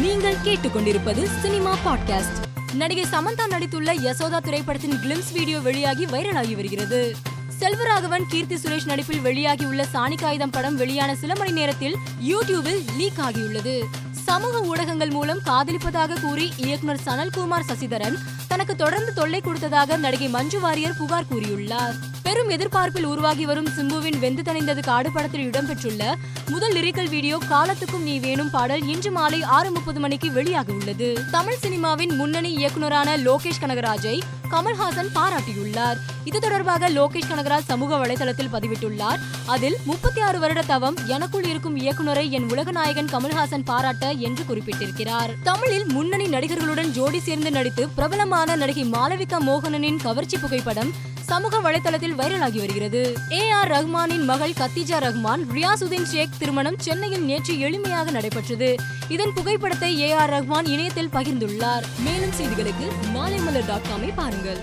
நீங்கள் கேட்டுக்கொண்டிருப்பது cinema podcast. நடிகை சமந்தா நடித்துள்ள யசோதா திரைப்படத்தின் கிளிம்ஸ் வீடியோ வெளியாகி வைரலாகி வருகிறது. செல்வராகவன் கீர்த்தி சுரேஷ் நடிப்பில் வெளியாகியுள்ள சாணிகாயுதம் படம் வெளியான சில மணி நேரத்தில் யூடியூபில் லீக் ஆகியுள்ளது. சமூக ஊடகங்கள் மூலம் காதலிப்பதாக கூறி இயக்குனர் சனல்குமார் சசிதரன் தனக்கு தொடர்ந்து தொல்லை கொடுத்ததாக நடிகை மஞ்சு வாரியர் புகார் கூறியுள்ளார். பெரும் எதிர்பார்ப்பில் உருவாகி வரும் சிம்புவின் வெந்து தணிந்தது காடு படத்தில் இடம்பெற்றுள்ள முதல் லிரிக்கல் வீடியோ காலத்துக்கும் நீ வேணும் பாடல் இன்று மாலை ஆறு முப்பது மணிக்கு வெளியாக உள்ளது. தமிழ் சினிமாவின் முன்னணி இயக்குநரான லோகேஷ் கனகராஜை கமல்ஹாசன் பாராட்டியுள்ளார். இது தொடர்பாக லோகேஷ் கனகராஜ் சமூக வலைதளத்தில் பதிவிட்டுள்ளார். அதில் முப்பத்தி ஆறு வருட தவம் எனக்குள் இருக்கும் இயக்குநரை என் உலக நாயகன் கமல்ஹாசன் பாராட்ட என்று குறிப்பிட்டிருக்கிறார். தமிழில் முன்னணி நடிகர்களுடன் ஜோடி சேர்ந்து நடித்து பிரபலமாக பிரபலமான நடிகை மாளவிகா மோகனனின் கவர்ச்சி புகைப்படம் சமூக வலைதளத்தில் வைரலாகி வருகிறது. ஏ ஆர் ரஹ்மானின் மகள் கத்திஜா ரஹ்மான் ரியாசுதீன் ஷேக் திருமணம் சென்னையில் நேற்று எளிமையாக நடைபெற்றது. இதன் புகைப்படத்தை ஏ ஆர் ரஹ்மான் இணையத்தில் பகிர்ந்துள்ளார். மேலும் செய்திகளுக்கு மாலைமலர் டாட் காமை பாருங்கள்.